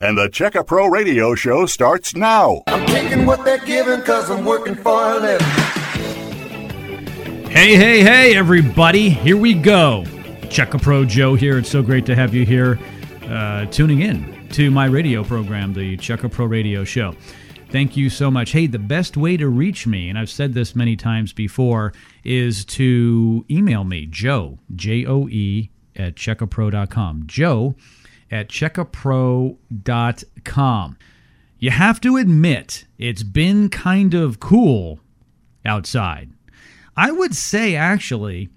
And the Checka Pro Radio Show starts now. I'm taking what they're giving because I'm working for a living. Hey, hey, hey, everybody. Here we go. Checka Pro Joe here. It's so great to have you here uh, tuning in to my radio program, the Checka Pro Radio Show. Thank you so much. Hey, the best way to reach me, and I've said this many times before, is to email me, Joe, J O E, at checkapro.com. Joe at checkapro.com. You have to admit, it's been kind of cool outside. I would say, actually,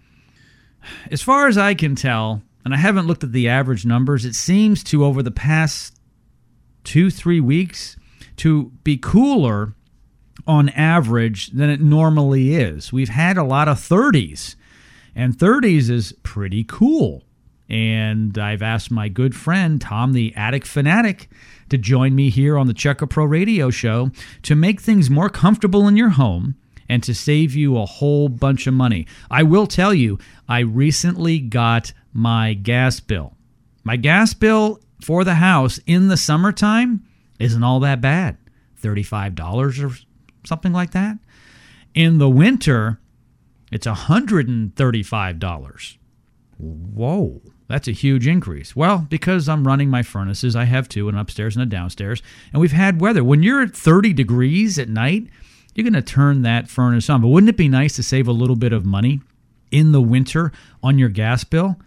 as far as I can tell, and I haven't looked at the average numbers, it seems to, over the past two, three weeks, to be cooler on average than it normally is. We've had a lot of 30s, and 30s is pretty cool. And I've asked my good friend Tom, the Attic Fanatic, to join me here on the Checka Pro Radio Show to make things more comfortable in your home and to save you a whole bunch of money. I will tell you, I recently got my gas bill. My gas bill for the house in the summertime isn't all that bad $35 or something like that. In the winter, it's $135. Whoa, that's a huge increase. Well, because I'm running my furnaces, I have two, an upstairs and a downstairs, and we've had weather. When you're at 30 degrees at night, you're going to turn that furnace on. But wouldn't it be nice to save a little bit of money in the winter on your gas bill?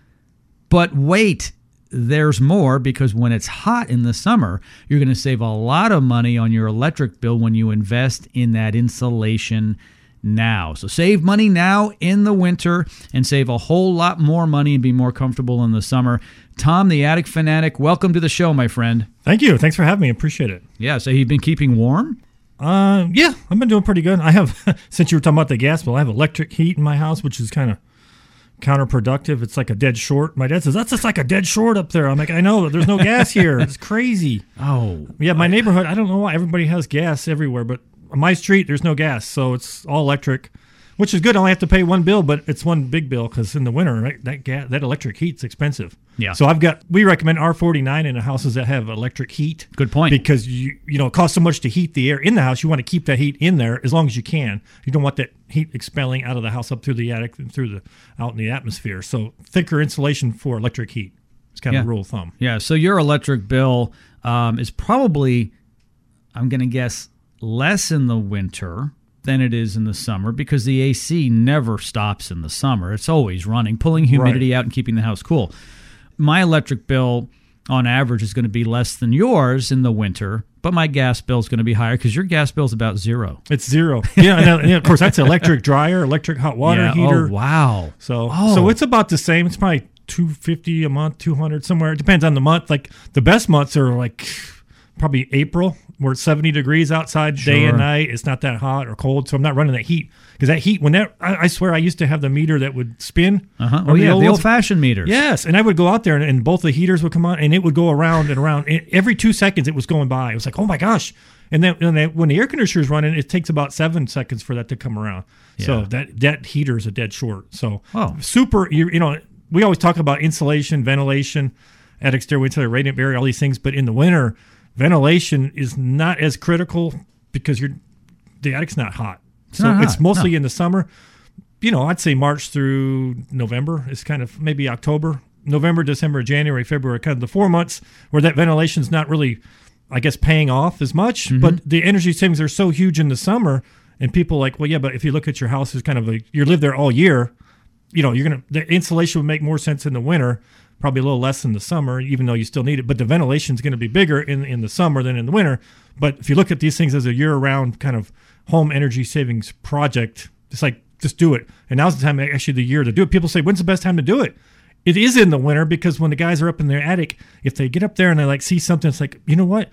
But wait, there's more because when it's hot in the summer, you're going to save a lot of money on your electric bill when you invest in that insulation now. So save money now in the winter and save a whole lot more money and be more comfortable in the summer. Tom, the attic fanatic, welcome to the show, my friend. Thank you. Thanks for having me. Appreciate it. Yeah, so you've been keeping warm? Uh, yeah, I've been doing pretty good. I have, since you were talking about the gas bill, I have electric heat in my house, which is kind of counterproductive. It's like a dead short. My dad says, that's just like a dead short up there. I'm like, I know, but there's no gas here. It's crazy. Oh. Yeah, my neighborhood, I don't know why everybody has gas everywhere, but on my street, there's no gas. So it's all electric, which is good. I only have to pay one bill, but it's one big bill because in the winter, right, that gas, that electric heat's expensive. Yeah. So I've got, we recommend R49 in the houses that have electric heat. Good point. Because you, you know, it costs so much to heat the air in the house. You want to keep that heat in there as long as you can. You don't want that heat expelling out of the house up through the attic and through the, out in the atmosphere. So thicker insulation for electric heat. It's kind of a rule of thumb. Yeah, so your electric bill um, is probably, I'm going to guess, less in the winter than it is in the summer because the AC never stops in the summer. It's always running, pulling humidity out and keeping the house cool. My electric bill on average is going to be less than yours in the winter, but my gas bill is going to be higher because your gas bill is about zero. It's zero. Yeah, and, yeah, of course that's electric dryer, electric hot water yeah. Oh, heater. Oh, wow. So Oh. so it's about the same. It's probably two fifty a month, two hundred somewhere. It depends on the month. Like the best months are like probably April, where it's seventy degrees outside day and night. It's not that hot or cold, so I'm not running that heat because that heat. When that I, I swear I used to have the meter that would spin. Uh-huh. Oh, yeah, the old fashioned meters. Yes, and I would go out there and, and both the heaters would come on and it would go around and around. And every two seconds it was going by. It was like, oh my gosh. And then and then when the air conditioner is running, it takes about seven seconds for that to come around. Yeah. So that that heater is a dead short. So Oh. super. You, you know, we always talk about insulation, ventilation, attic stairway to the radiant barrier, all these things. But in the winter, ventilation is not as critical because you're the attic's not hot. so not it's mostly no. in the summer you know, I'd say March through November is kind of maybe October, November, December, January, February, kind of the four months where that ventilation's not really, I guess, paying off as much. Mm-hmm. But the energy savings are so huge in the summer, and people like, well, yeah, but if you look at your house as kind of like you live there all year, you know, you're gonna the insulation would make more sense in the winter, probably a little less in the summer, even though you still need it. But the ventilation is going to be bigger in in the summer than in the winter. But if you look at these things as a year-round kind of home energy savings project, it's like just do it. And now's the time, actually, the year to do it. People say, when's the best time to do it? It is in the winter because when the guys are up in their attic, if they get up there and they like see something, it's like, you know what?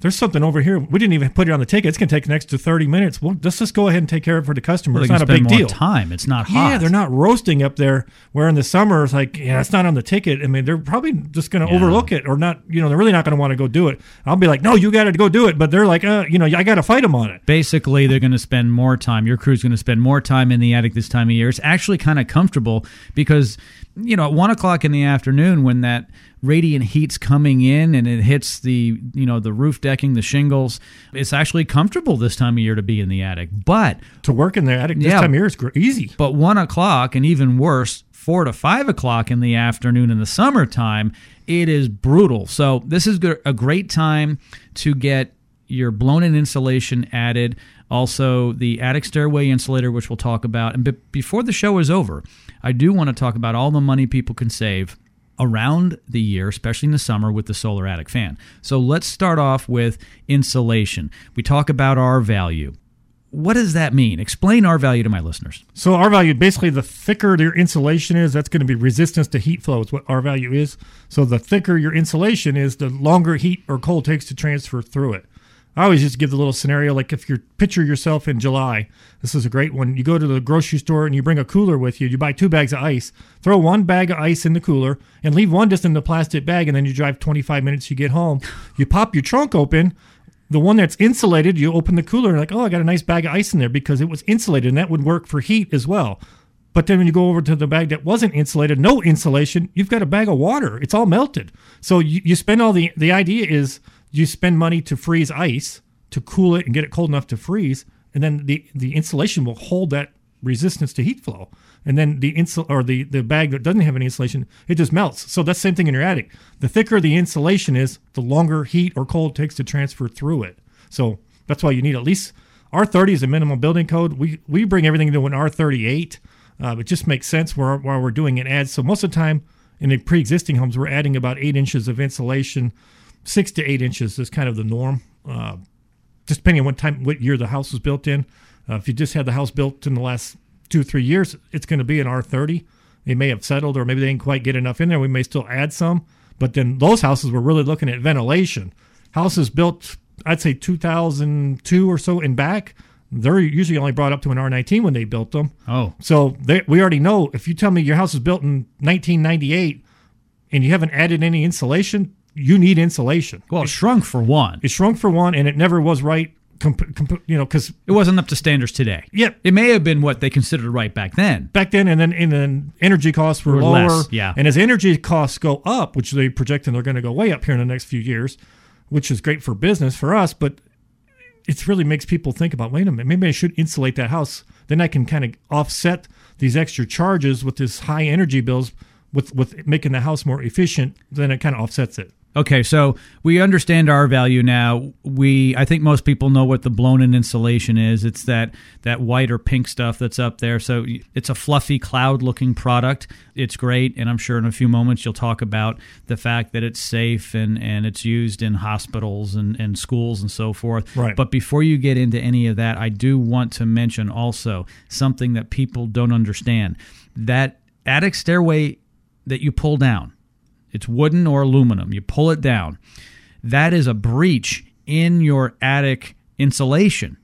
There's something over here. We didn't even put it on the ticket. It's going to take an extra 30 minutes. Well, let's just go ahead and take care of it for the customer. Well, it's not a big deal. time. It's not hot. Yeah, they're not roasting up there. Where in the summer it's like, yeah, it's not on the ticket. I mean, they're probably just going to Yeah. overlook it or not. You know, they're really not going to want to go do it. I'll be like, no, you got to go do it. But they're like, uh, you know, I got to fight them on it. basically they're going to spend more time your crew's going to spend more time in the attic this time of year it's actually kind of comfortable because you know at one o'clock in the afternoon when that radiant heat's coming in and it hits the you know the roof decking, the shingles. It's actually comfortable this time of year to be in the attic. But To work in the attic this Yeah. time of year is easy. but one o'clock and even worse, four to five o'clock in the afternoon in the summertime, it is brutal. So this is a great time to get your blown-in insulation added. Also, the attic stairway insulator, which we'll talk about. And be- before the show is over, I do want to talk about all the money people can save around the year, especially in the summer, with the solar attic fan. So let's start off with insulation. We talk about R value. What does that mean? Explain R value to my listeners. So R value, basically, the thicker your insulation is, that's going to be resistance to heat flow. Is what R value is. So the thicker your insulation is, the longer heat or cold takes to transfer through it. I always just give the little scenario like if you picture yourself in July. This is a great one. You go to the grocery store and you bring a cooler with you. You buy two bags of ice. Throw one bag of ice in the cooler and leave one just in the plastic bag. And then you drive 25 minutes. You get home. You pop your trunk open the one that's insulated, you open the cooler and like, oh, I got a nice bag of ice in there because it was insulated, and that would work for heat as well. But then when you go over to the bag that wasn't insulated, no insulation, you've got a bag of water. It's all melted. So you, you spend all the the idea is you spend money to freeze ice to cool it and get it cold enough to freeze, and then the the insulation will hold that resistance to heat flow. And then the insul or the, the bag that doesn't have any insulation, it just melts. So that's the same thing in your attic. The thicker the insulation is, the longer heat or cold takes to transfer through it. So that's why you need at least R30 is a minimum building code. We we bring everything to an R38. Uh, it just makes sense while, while we're doing an add. So most of the time in the pre-existing homes, we're adding about eight inches of insulation. Six to eight inches is kind of the norm. Uh, just depending on what time, what year the house was built in. Uh, if you just had the house built in the last two, or three years, it's going to be an R30. They may have settled, or maybe they didn't quite get enough in there. We may still add some, but then those houses we're really looking at ventilation. Houses built, I'd say 2002 or so and back, they're usually only brought up to an R19 when they built them. Oh, So they, we already know if you tell me your house was built in 1998 and you haven't added any insulation, you need insulation. well, it shrunk for one. It shrunk for one, and it never was right. Comp- comp- you know, because It wasn't up to standards today. Yep. It may have been what they considered right back then. back then, and then and then energy costs were, Were lower. less, yeah. And as energy costs go up, which they project and they're going to go way up here in the next few years, which is great for business for us, but it really makes people think about wait a minute, maybe I should insulate that house. Then I can kind of offset these extra charges with this high energy bills with with making the house more efficient. Then it kind of offsets it. Okay, so we understand R value now. We I think most people know what the blown-in insulation is. It's that that white or pink stuff that's up there. So it's a fluffy cloud-looking product. It's great, and I'm sure in a few moments you'll talk about the fact that it's safe and and it's used in hospitals and and schools and so forth. Right. But before you get into any of that, I do want to mention also something that people don't understand. That attic stairway that you pull down it's wooden or aluminum. You pull it down. That is a breach in your attic insulation,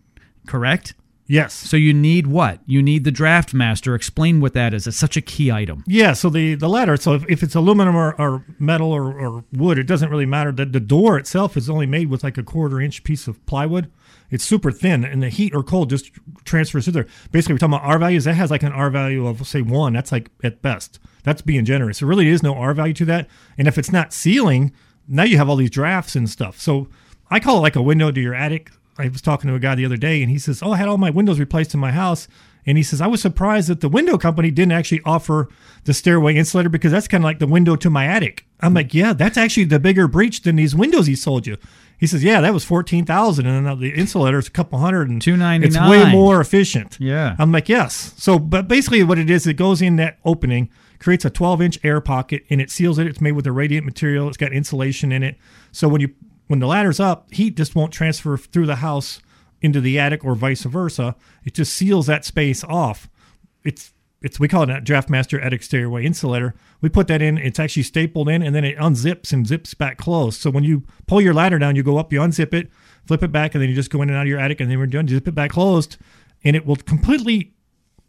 correct? Yes. So you need what? You need the draft master. Explain what that is. It's such a key item. Yeah, so the, the ladder, so if, if it's aluminum or, or metal or, or wood, it doesn't really matter. The, the door itself is only made with like a quarter inch piece of plywood. It's super thin, and the heat or cold just transfers through there. Basically, we're talking about R values. That has like an R value of, say, one. That's like at best. That's being generous. There really is no R value to that. And if it's not sealing, now you have all these drafts and stuff. So I call it like a window to your attic. I was talking to a guy the other day, and he says, "Oh, I had all my windows replaced in my house." And he says, "I was surprised that the window company didn't actually offer the stairway insulator because that's kind of like the window to my attic." I'm like, "Yeah, that's actually the bigger breach than these windows he sold you." He says, "Yeah, that was fourteen thousand, and then the insulator is a couple hundred and $299. It's way more efficient." Yeah. I'm like, "Yes." So, but basically, what it is, it goes in that opening, creates a 12 inch air pocket, and it seals it. It's made with a radiant material. It's got insulation in it, so when you when the ladder's up, heat just won't transfer through the house into the attic or vice versa. It just seals that space off. It's it's we call it a draft master attic stairway insulator. We put that in. It's actually stapled in, and then it unzips and zips back closed. So when you pull your ladder down, you go up, you unzip it, flip it back, and then you just go in and out of your attic, and then we're done. Zip it back closed, and it will completely.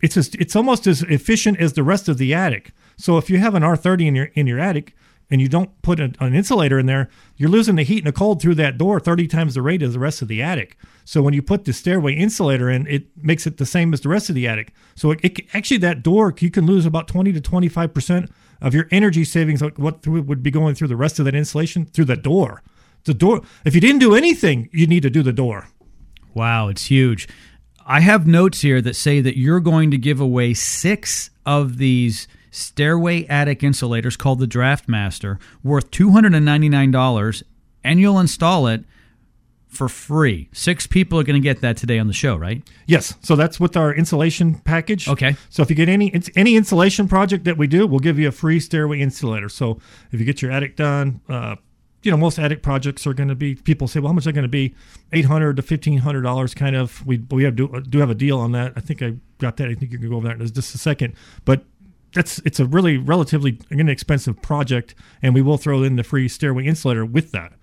It's just, it's almost as efficient as the rest of the attic. So if you have an R30 in your in your attic and you don't put an, an insulator in there, you're losing the heat and the cold through that door 30 times the rate as the rest of the attic. So when you put the stairway insulator in, it makes it the same as the rest of the attic. So it, it actually that door you can lose about 20 to 25 percent of your energy savings, like what would be going through the rest of that insulation through the door. The door. If you didn't do anything, you need to do the door. Wow, it's huge. I have notes here that say that you're going to give away six of these stairway attic insulators called the Draftmaster, worth $299, and you'll install it for free. Six people are going to get that today on the show, right? Yes. So that's with our insulation package. Okay. So if you get any it's any insulation project that we do, we'll give you a free stairway insulator. So if you get your attic done, uh, you know most attic projects are going to be. People say, well, how much are they going to be? Eight hundred to fifteen hundred dollars. Kind of. We we have do, do have a deal on that. I think I got that. I think you can go over that in just a second. But that's it's a really relatively inexpensive project, and we will throw in the free stairway insulator with that.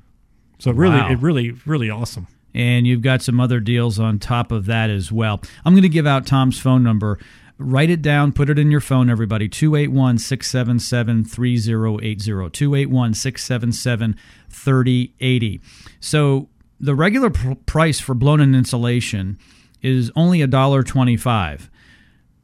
So really, Wow. it really, really awesome. and you've got some other deals on top of that as well. I'm going to give out Tom's phone number. Write it down, put it in your phone, everybody. 281 677 3080. 281 677 3080. So the regular pr- price for blown in insulation is only $1.25.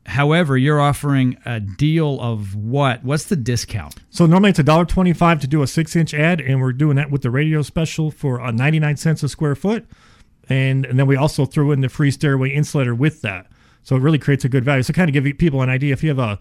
However, you're offering a deal of what? What's the discount? So normally it's a dollar twenty-five to do a six-inch ad, and we're doing that with the radio special for uh, ninety-nine cents a square foot, and and then we also threw in the free stairway insulator with that. So it really creates a good value. So kind of give people an idea. If you have a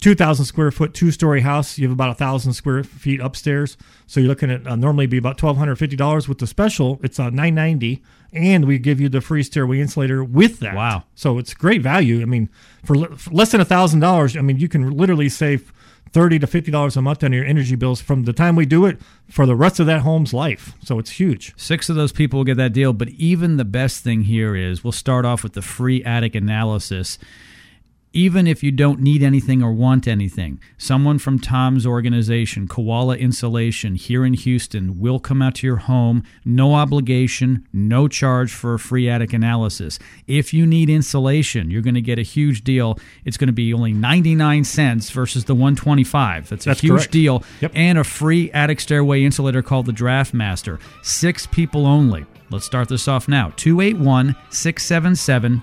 two thousand square foot two-story house, you have about a thousand square feet upstairs. So you're looking at uh, normally be about twelve hundred fifty dollars with the special. It's uh, nine ninety, and we give you the free stairway insulator with that. Wow. So it's great value. I mean, for, le- for less than a thousand dollars, I mean, you can literally save thirty to fifty dollars a month on your energy bills from the time we do it for the rest of that home's life. So it's huge. Six of those people will get that deal, but even the best thing here is we'll start off with the free attic analysis. Even if you don't need anything or want anything, someone from Tom's organization, Koala Insulation, here in Houston, will come out to your home, no obligation, no charge for a free attic analysis. If you need insulation, you're going to get a huge deal. It's going to be only 99 cents versus the 125. That's a That's huge correct. deal. Yep. And a free attic stairway insulator called the Draftmaster. Six people only. Let's start this off now. 281 677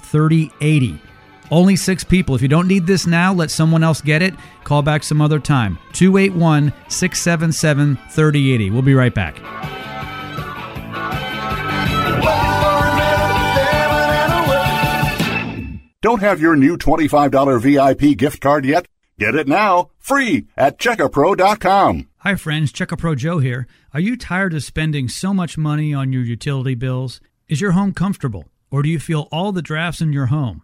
3080. Only six people. If you don't need this now, let someone else get it. Call back some other time. 281 677 3080. We'll be right back. Don't have your new $25 VIP gift card yet? Get it now, free at checkapro.com. Hi, friends. Checkapro Joe here. Are you tired of spending so much money on your utility bills? Is your home comfortable, or do you feel all the drafts in your home?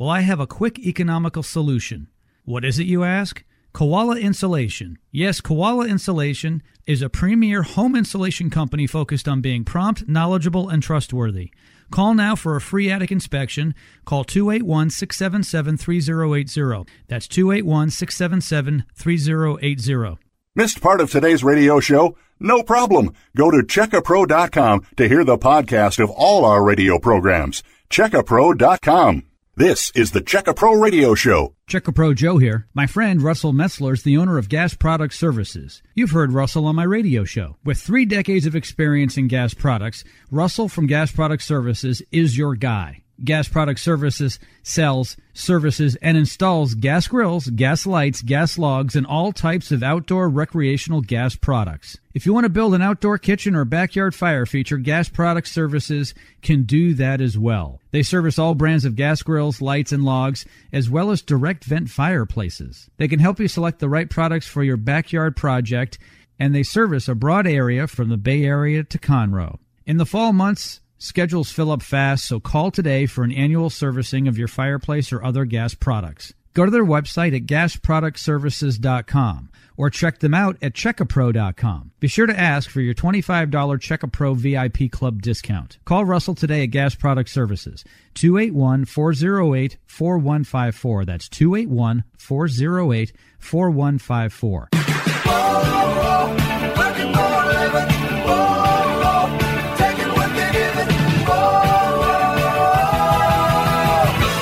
Well, I have a quick economical solution. What is it, you ask? Koala Insulation. Yes, Koala Insulation is a premier home insulation company focused on being prompt, knowledgeable, and trustworthy. Call now for a free attic inspection. Call 281 677 3080. That's 281 677 3080. Missed part of today's radio show? No problem. Go to checkapro.com to hear the podcast of all our radio programs. Checkapro.com. This is the Checkapro Radio Show. Checka Pro Joe here. My friend Russell Metzler is the owner of Gas Product Services. You've heard Russell on my radio show. With three decades of experience in gas products, Russell from Gas Product Services is your guy. Gas Product Services sells, services, and installs gas grills, gas lights, gas logs, and all types of outdoor recreational gas products. If you want to build an outdoor kitchen or backyard fire feature, Gas Product Services can do that as well. They service all brands of gas grills, lights, and logs, as well as direct vent fireplaces. They can help you select the right products for your backyard project, and they service a broad area from the Bay Area to Conroe. In the fall months, schedules fill up fast, so call today for an annual servicing of your fireplace or other gas products. Go to their website at gasproductservices.com or check them out at checkapro.com. Be sure to ask for your $25 Checkapro VIP Club discount. Call Russell today at Gas Product Services, 281-408-4154. That's 281-408-4154.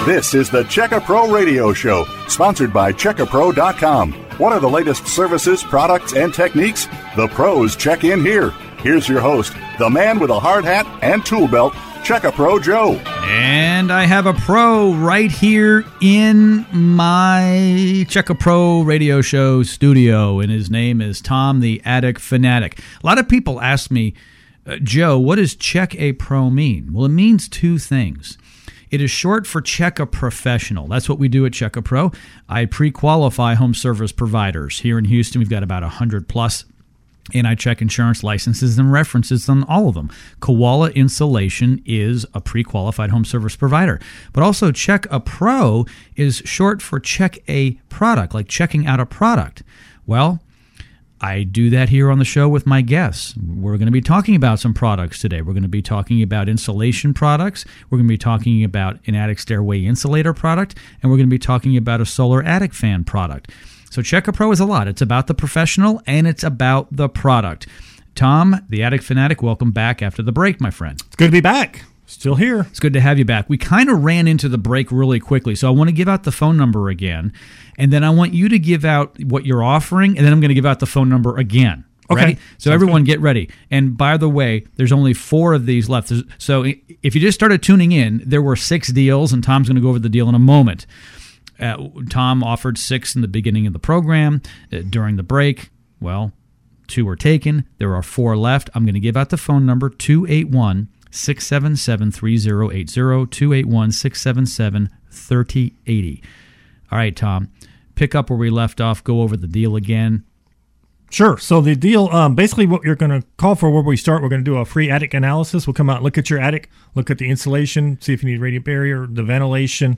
This is the Checkapro Radio Show, sponsored by checkapro.com. What are the latest services, products, and techniques? The pros check in here. Here's your host, the man with a hard hat and tool belt, Check a Pro Joe. And I have a pro right here in my Check a Pro radio show studio, and his name is Tom the Attic Fanatic. A lot of people ask me, uh, Joe, what does Check a Pro mean? Well, it means two things. It is short for Check a Professional. That's what we do at Check a Pro. I pre qualify home service providers. Here in Houston, we've got about 100 plus and I check insurance licenses and references on all of them. Koala Insulation is a pre qualified home service provider. But also, Check a Pro is short for check a product, like checking out a product. Well, I do that here on the show with my guests. We're going to be talking about some products today. We're going to be talking about insulation products. We're going to be talking about an attic stairway insulator product. And we're going to be talking about a solar attic fan product. So Check a Pro is a lot. It's about the professional and it's about the product. Tom, the Attic Fanatic, welcome back after the break, my friend. It's good to be back. Still here. It's good to have you back. We kind of ran into the break really quickly, so I want to give out the phone number again, and then I want you to give out what you're offering, and then I'm going to give out the phone number again. Okay. Ready? So Sounds everyone get ready. And by the way, there's only four of these left. There's- So if you just started tuning in, there were six deals, and Tom's going to go over the deal in a moment. Uh, Tom offered six in the beginning of the program. Uh, during the break, well, two were taken. There are four left. I'm going to give out the phone number 281 677 3080. 281 677 3080. All right, Tom, pick up where we left off, go over the deal again. Sure. So the deal, um, basically, what you're going to call for where we start, we're going to do a free attic analysis. We'll come out, look at your attic, look at the insulation, see if you need radiant barrier, the ventilation,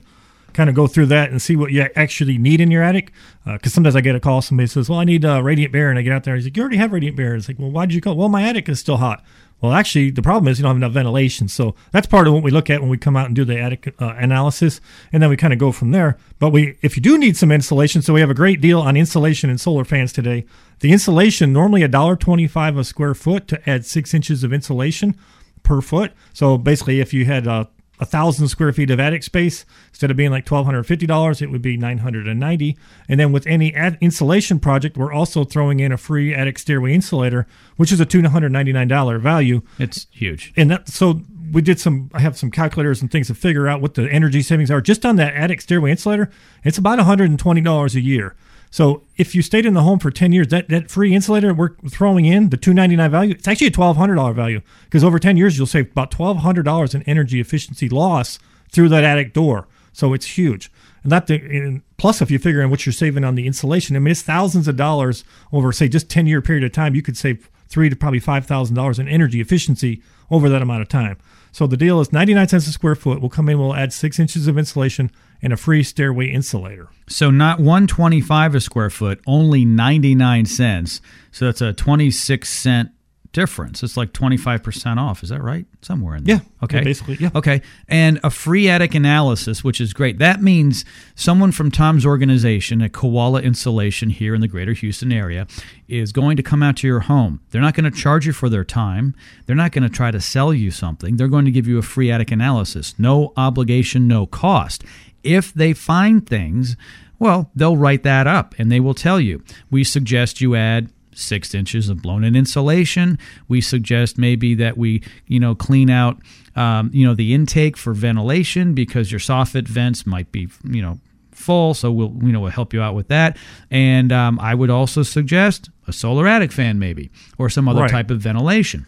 kind of go through that and see what you actually need in your attic. Because sometimes I get a call, somebody says, "Well, I need uh, radiant barrier," and I get out there, and he's like, "You already have radiant barrier." It's like, "Well, why did you call?" Well, my attic is still hot. Well, actually, the problem is you don't have enough ventilation. So that's part of what we look at when we come out and do the attic uh, analysis, and then we kind of go from there. But we, if you do need some insulation, so we have a great deal on insulation and solar fans today. The insulation normally a dollar twenty-five a square foot to add six inches of insulation per foot. So basically, if you had uh, a thousand square feet of attic space instead of being like twelve hundred fifty dollars, it would be nine hundred and ninety. And then with any ad- insulation project, we're also throwing in a free attic stairway insulator, which is a two hundred ninety nine dollar value. It's huge. And that so we did some. I have some calculators and things to figure out what the energy savings are just on that attic stairway insulator. It's about one hundred and twenty dollars a year. So if you stayed in the home for ten years, that, that free insulator we're throwing in the two ninety nine value, it's actually a twelve hundred dollar value because over ten years you'll save about twelve hundred dollars in energy efficiency loss through that attic door. So it's huge. And that and plus if you figure in what you're saving on the insulation, I mean it's thousands of dollars over say just ten year period of time. You could save three to probably five thousand dollars in energy efficiency over that amount of time. So the deal is ninety nine cents a square foot. We'll come in, we'll add six inches of insulation and a free stairway insulator. So not 125 a square foot, only 99 cents. So that's a 26 cent difference. It's like 25% off. Is that right? Somewhere in there. Yeah. Okay. Yeah, basically, yeah. Okay. And a free attic analysis, which is great. That means someone from Tom's organization at Koala Insulation here in the greater Houston area is going to come out to your home. They're not going to charge you for their time. They're not going to try to sell you something. They're going to give you a free attic analysis. No obligation, no cost. If they find things, well, they'll write that up and they will tell you. We suggest you add six inches of blown in insulation. We suggest maybe that we, you know, clean out, um, you know, the intake for ventilation because your soffit vents might be, you know, full. So we'll, you know, we'll help you out with that. And um, I would also suggest a solar attic fan maybe or some other Right. type of ventilation.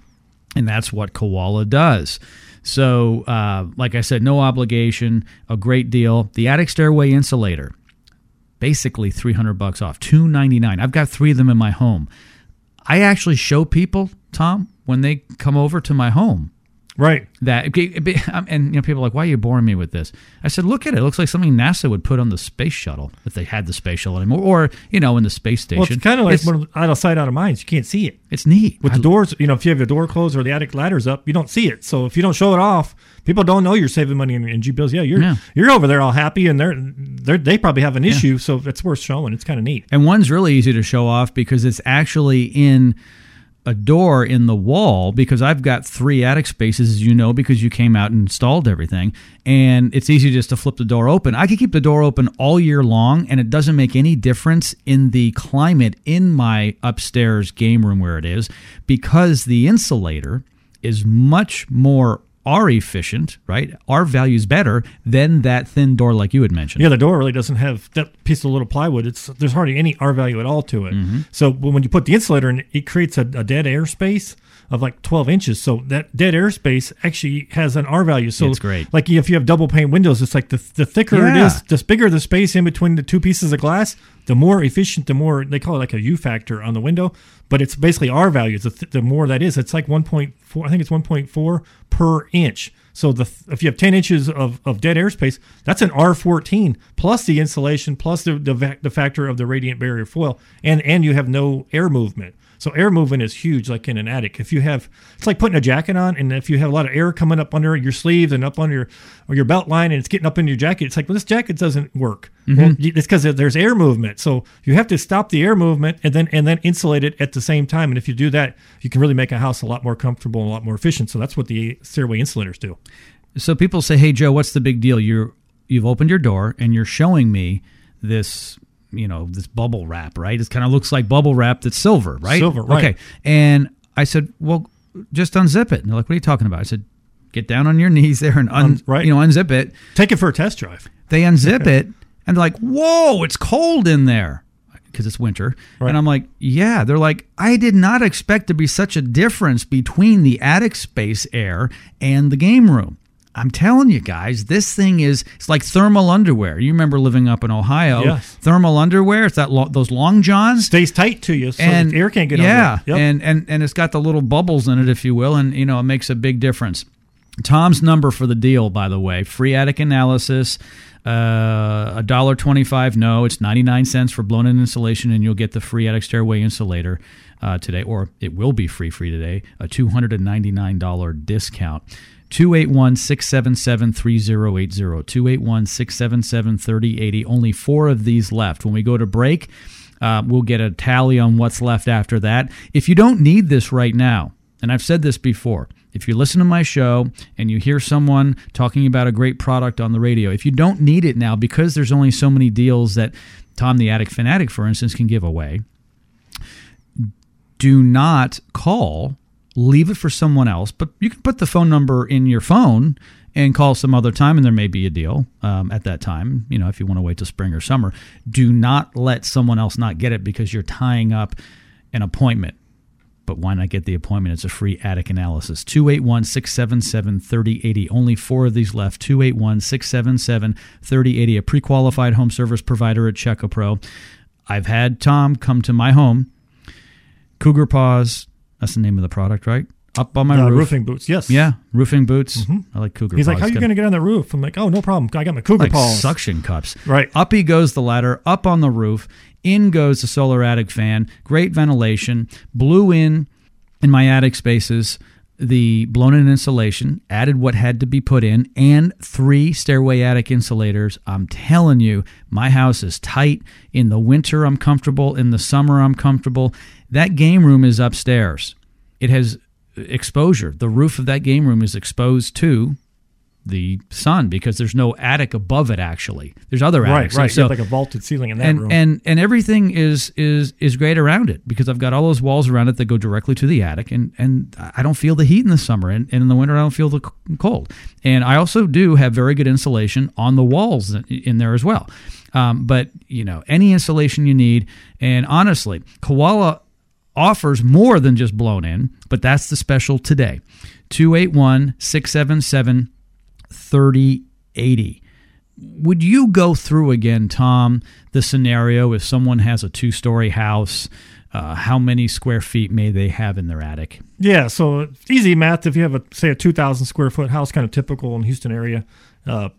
And that's what Koala does. So, uh, like I said, no obligation, a great deal. The attic stairway insulator, basically 300 bucks off 299 i've got three of them in my home. I actually show people tom when they come over to my home Right. that and you know people are like why are you boring me with this i said look at it it looks like something nasa would put on the space shuttle if they had the space shuttle anymore or you know in the space station Well, it's kind of like it's, one of the, out of sight, out of mind. You can't see it. it's neat With I- the doors, you know, if you have your door closed or the attic ladders up, you don't see it. So if you don't show it off, people don't know you're saving money in, G bills. Yeah, you're Yeah. you're over there all happy, and they're they are they probably have an issue. So it's worth showing. It's kind of neat. And one's really easy to show off because it's actually in a door in the wall because I've got three attic spaces, as you know, because you came out and installed everything. And it's easy just to flip the door open. I could keep the door open all year long, and it doesn't make any difference in the climate in my upstairs game room where it is because the insulator is much more are efficient, right? R values better than that thin door like you had mentioned. Yeah, the door really doesn't have that piece of little plywood. It's there's hardly any R value at all to it. Mm-hmm. So when you put the insulator in, it creates a, a dead air space of like 12 inches. So that dead airspace actually has an R value. So It's great. Like if you have double pane windows, it's like the the thicker it Yeah. is, the bigger the space in between the two pieces of glass, the more efficient, the more they call it like a U factor on the window. But it's basically R values. The, th- the more that is, it's like 1.4. I think it's 1.4 per inch. So the if you have 10 inches of, of dead airspace, that's an R14 plus the insulation plus the the, the factor of the radiant barrier foil, and and you have no air movement. So air movement is huge, like in an attic. If you have, it's like putting a jacket on, and if you have a lot of air coming up under your sleeves and up on your or your belt line, and it's getting up in your jacket, it's like well, this jacket doesn't work. Mm-hmm. Well, it's because there's air movement. So you have to stop the air movement and then and then insulate it at the same time. And if you do that, you can really make a house a lot more comfortable and a lot more efficient. So that's what the stairway insulators do. So people say, "Hey Joe, what's the big deal? You're you've opened your door and you're showing me this, you know, this bubble wrap, right? It kind of looks like bubble wrap that's silver, right? Silver, right. Okay. And I said, "Well, just unzip it." And they're like, "What are you talking about?" I said, "Get down on your knees there and un, Um, right. you know, unzip it." Take it for a test drive. They unzip it and they're like, "Whoa, it's cold in there." Because it's winter. Right. And I'm like, yeah. They're like, I did not expect to be such a difference between the attic space air and the game room. I'm telling you guys, this thing is it's like thermal underwear. You remember living up in Ohio? Yes. Thermal underwear. It's that lo- those long johns Stays tight to you, so and the air can't get yeah. Yep. and and and it's got the little bubbles in it, if you will, and you know it makes a big difference. Tom's number for the deal, by the way, free attic analysis, uh, a dollar twenty-five. No, it's ninety-nine cents for blown-in insulation, and you'll get the free attic stairway insulator uh, today, or it will be free free today. A two hundred and ninety-nine dollar discount. 281 677 3080. 281 677 3080. Only four of these left. When we go to break, uh, we'll get a tally on what's left after that. If you don't need this right now, and I've said this before, if you listen to my show and you hear someone talking about a great product on the radio, if you don't need it now because there's only so many deals that Tom the Attic Fanatic, for instance, can give away, do not call. Leave it for someone else, but you can put the phone number in your phone and call some other time, and there may be a deal um, at that time. You know, if you want to wait till spring or summer, do not let someone else not get it because you're tying up an appointment. But why not get the appointment? It's a free attic analysis. 281 677 3080. Only four of these left. 281 677 3080. A pre qualified home service provider at Checka Pro. I've had Tom come to my home. Cougar Paws. That's the name of the product, right? Up on my Uh, roof. roofing boots. Yes. Yeah, roofing boots. I like Cougar He's Paws. like, "How are you going to get on the roof?" I'm like, "Oh, no problem. I got my cougar like paws." suction cups. Right. Up he goes the ladder, up on the roof. In goes the solar attic fan. Great ventilation. Blew in in my attic spaces the blown in insulation, added what had to be put in, and three stairway attic insulators. I'm telling you, my house is tight. In the winter, I'm comfortable. In the summer, I'm comfortable. That game room is upstairs. It has exposure. The roof of that game room is exposed to the sun because there's no attic above it actually there's other Right, attics right. so you have like a vaulted ceiling in that and room. and and everything is is is great around it because I've got all those walls around it that go directly to the attic and and I don't feel the heat in the summer and, and in the winter I don't feel the cold and I also do have very good insulation on the walls in- in there as well um, but you know any insulation you need and honestly Koala offers more than just blown in but that's the special today 281 677 3080 would you go through again, Tom, the scenario if someone has a two story house? Uh, how many square feet may they have in their attic? Yeah, so easy math. If you have a say a two thousand square foot house, kind of typical in Houston area, uh,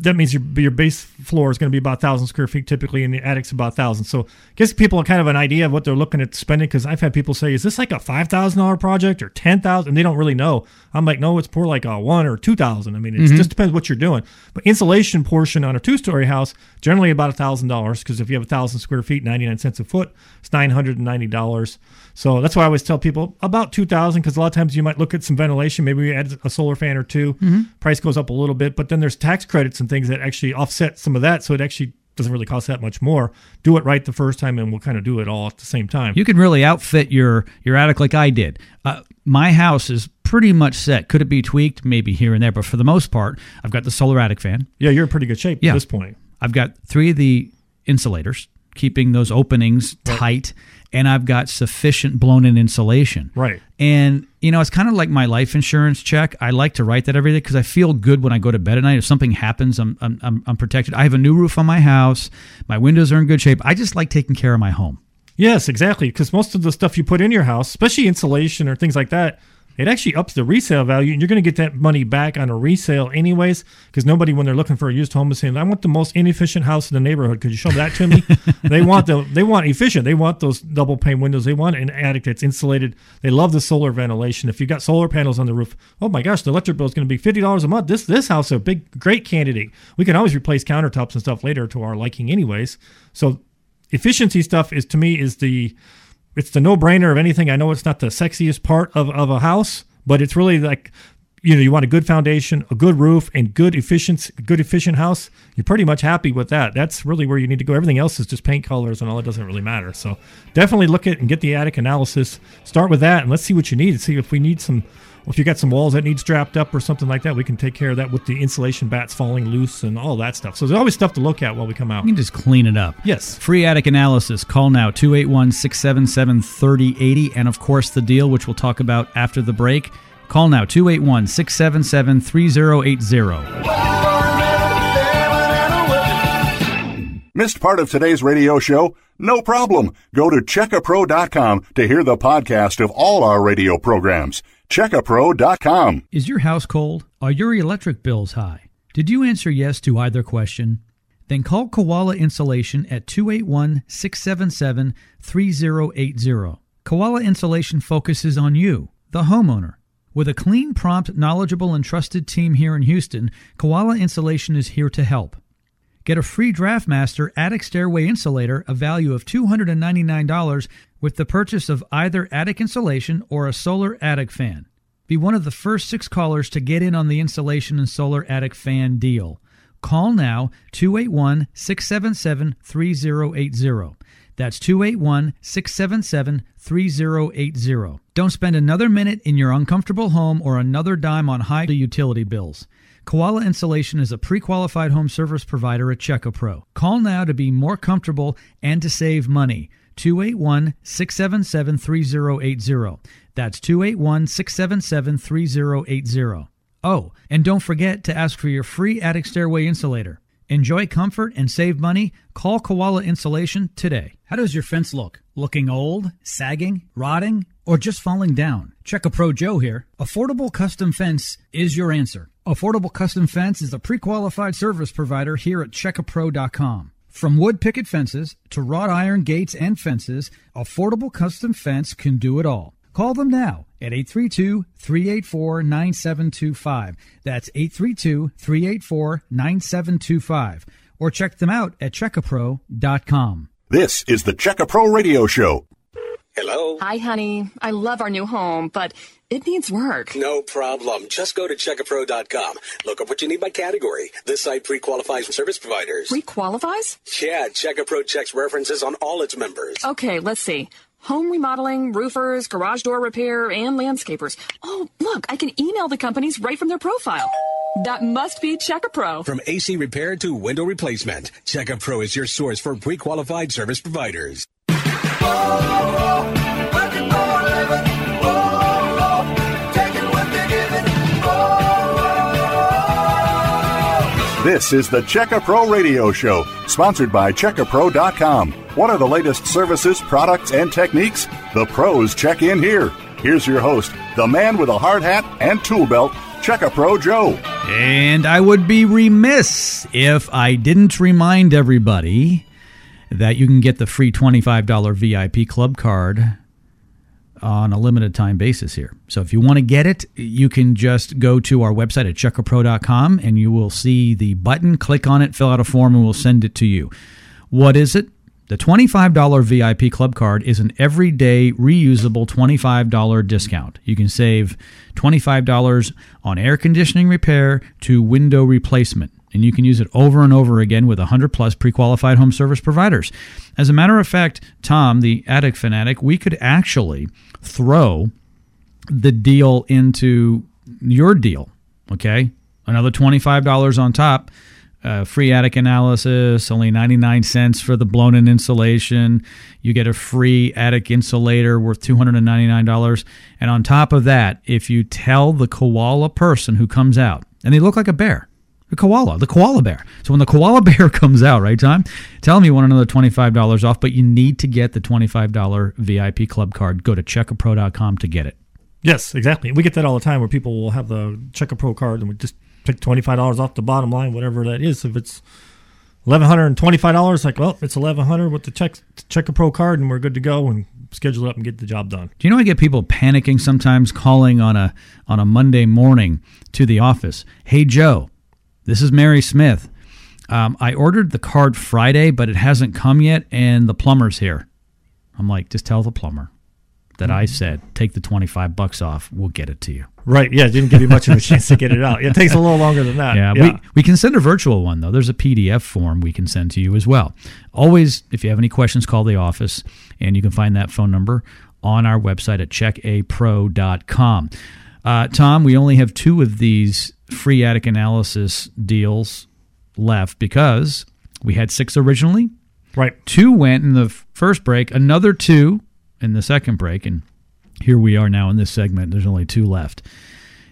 that means your your base floor is going to be about thousand square feet typically, and the attic's about thousand. So gives people kind of an idea of what they're looking at spending. Because I've had people say, "Is this like a five thousand dollar project or ten thousand? And they don't really know. I'm like, no, it's more like a one or two thousand. I mean, it mm-hmm. just depends what you're doing. But insulation portion on a two story house generally about a thousand dollars because if you have a thousand square feet, ninety nine cents a foot, it's nine hundred and ninety dollars. So that's why I always tell people about two thousand because a lot of times you might look at some ventilation, maybe we add a solar fan or 2 Price goes up a little bit, but then there's tax credits and things that actually offset some of that, so it actually doesn't really cost that much more. Do it right the first time, and we'll kind of do it all at the same time. You can really outfit your your attic like I did. Uh, my house is pretty much set. Could it be tweaked? Maybe here and there, but for the most part, I've got the solar attic fan. yeah, you're in pretty good shape Yeah. at this point. I've got three of the insulators, keeping those openings tight, and I've got sufficient blown in insulation. Right. And, you know, it's kind of like my life insurance check. I like to write that every day because I feel good when I go to bed at night. If something happens, I'm, I'm, I'm, I'm protected. I have a new roof on my house. My windows are in good shape. I just like taking care of my home. Yes, exactly. Because most of the stuff you put in your house, especially insulation or things like that, it actually ups the resale value, and you're going to get that money back on a resale anyways. Because nobody, when they're looking for a used home, is saying, "I want the most inefficient house in the neighborhood." Could you show that to me? they want the they want efficient. They want those double pane windows. They want an attic that's insulated. They love the solar ventilation. If you've got solar panels on the roof, oh my gosh, the electric bill is going to be fifty dollars a month. This this house is a big great candidate. We can always replace countertops and stuff later to our liking, anyways. So efficiency stuff is to me is the it's the no-brainer of anything. I know it's not the sexiest part of, of a house, but it's really like you know you want a good foundation, a good roof, and good efficient good efficient house. You're pretty much happy with that. That's really where you need to go. Everything else is just paint colors and all. It doesn't really matter. So definitely look at and get the attic analysis. Start with that and let's see what you need. See if we need some. If you got some walls that need strapped up or something like that, we can take care of that with the insulation bats falling loose and all that stuff. So there's always stuff to look at while we come out. You can just clean it up. Yes. Free attic analysis. Call now 281 677 3080. And of course, the deal, which we'll talk about after the break. Call now 281 677 3080. Missed part of today's radio show? No problem. Go to checkapro.com to hear the podcast of all our radio programs. Checkapro.com. Is your house cold? Are your electric bills high? Did you answer yes to either question? Then call Koala Insulation at 281 677 3080. Koala Insulation focuses on you, the homeowner. With a clean, prompt, knowledgeable, and trusted team here in Houston, Koala Insulation is here to help. Get a free DraftMaster attic stairway insulator, a value of $299, with the purchase of either attic insulation or a solar attic fan. Be one of the first six callers to get in on the insulation and solar attic fan deal. Call now 281 677 3080. That's 281 677 3080. Don't spend another minute in your uncomfortable home or another dime on high utility bills. Koala Insulation is a pre qualified home service provider at CheckaPro. Call now to be more comfortable and to save money. 281 677 3080. That's 281 677 3080. Oh, and don't forget to ask for your free attic stairway insulator. Enjoy comfort and save money. Call Koala Insulation today. How does your fence look? Looking old, sagging, rotting, or just falling down? Check a Pro Joe here. Affordable Custom Fence is your answer. Affordable Custom Fence is a pre qualified service provider here at checkapro.com. From wood picket fences to wrought iron gates and fences, Affordable Custom Fence can do it all. Call them now at 832 384 9725. That's 832 384 9725. Or check them out at checkapro.com. This is the Checkapro Radio Show. Hello? Hi, honey. I love our new home, but it needs work. No problem. Just go to checkapro.com. Look up what you need by category. This site pre-qualifies service providers. Requalifies? yeah, Checkapro checks references on all its members. Okay, let's see. Home remodeling, roofers, garage door repair, and landscapers. Oh, look, I can email the companies right from their profile. That must be Checkapro. From AC repair to window replacement, Checkapro is your source for pre-qualified service providers. This is the Checka Pro Radio Show, sponsored by CheckaPro.com. What are the latest services, products, and techniques? The pros check in here. Here's your host, the man with a hard hat and tool belt, Checka Pro Joe. And I would be remiss if I didn't remind everybody that you can get the free $25 VIP club card on a limited time basis here. So if you want to get it, you can just go to our website at checkapro.com and you will see the button, click on it, fill out a form, and we'll send it to you. What is it? The $25 VIP club card is an everyday reusable $25 discount. You can save $25 on air conditioning repair to window replacement. And you can use it over and over again with 100 plus pre qualified home service providers. As a matter of fact, Tom, the attic fanatic, we could actually throw the deal into your deal. Okay. Another $25 on top. Uh, free attic analysis, only 99 cents for the blown in insulation. You get a free attic insulator worth $299. And on top of that, if you tell the koala person who comes out, and they look like a bear, the koala, the koala bear. So when the koala bear comes out, right, Tom? Tell them you want another $25 off, but you need to get the $25 VIP club card. Go to checkapro.com to get it. Yes, exactly. We get that all the time where people will have the Check a Pro card and we just take twenty five dollars off the bottom line, whatever that is. If it's eleven hundred and twenty five dollars, like well, it's eleven hundred with the check Check a Pro card, and we're good to go and schedule it up and get the job done. Do you know I get people panicking sometimes calling on a on a Monday morning to the office? Hey Joe, this is Mary Smith. Um, I ordered the card Friday, but it hasn't come yet, and the plumber's here. I'm like, just tell the plumber that I said take the twenty five bucks off. We'll get it to you. Right? Yeah, it didn't give you much of a chance to get it out. It takes a little longer than that. Yeah, we, we can send a virtual one though. There's a PDF form we can send to you as well. Always, if you have any questions, call the office, and you can find that phone number on our website at checkapro.com. Uh, Tom, we only have two of these free attic analysis deals left because we had six originally. right. Two went in the first break, another two in the second break, and here we are now in this segment. There's only two left.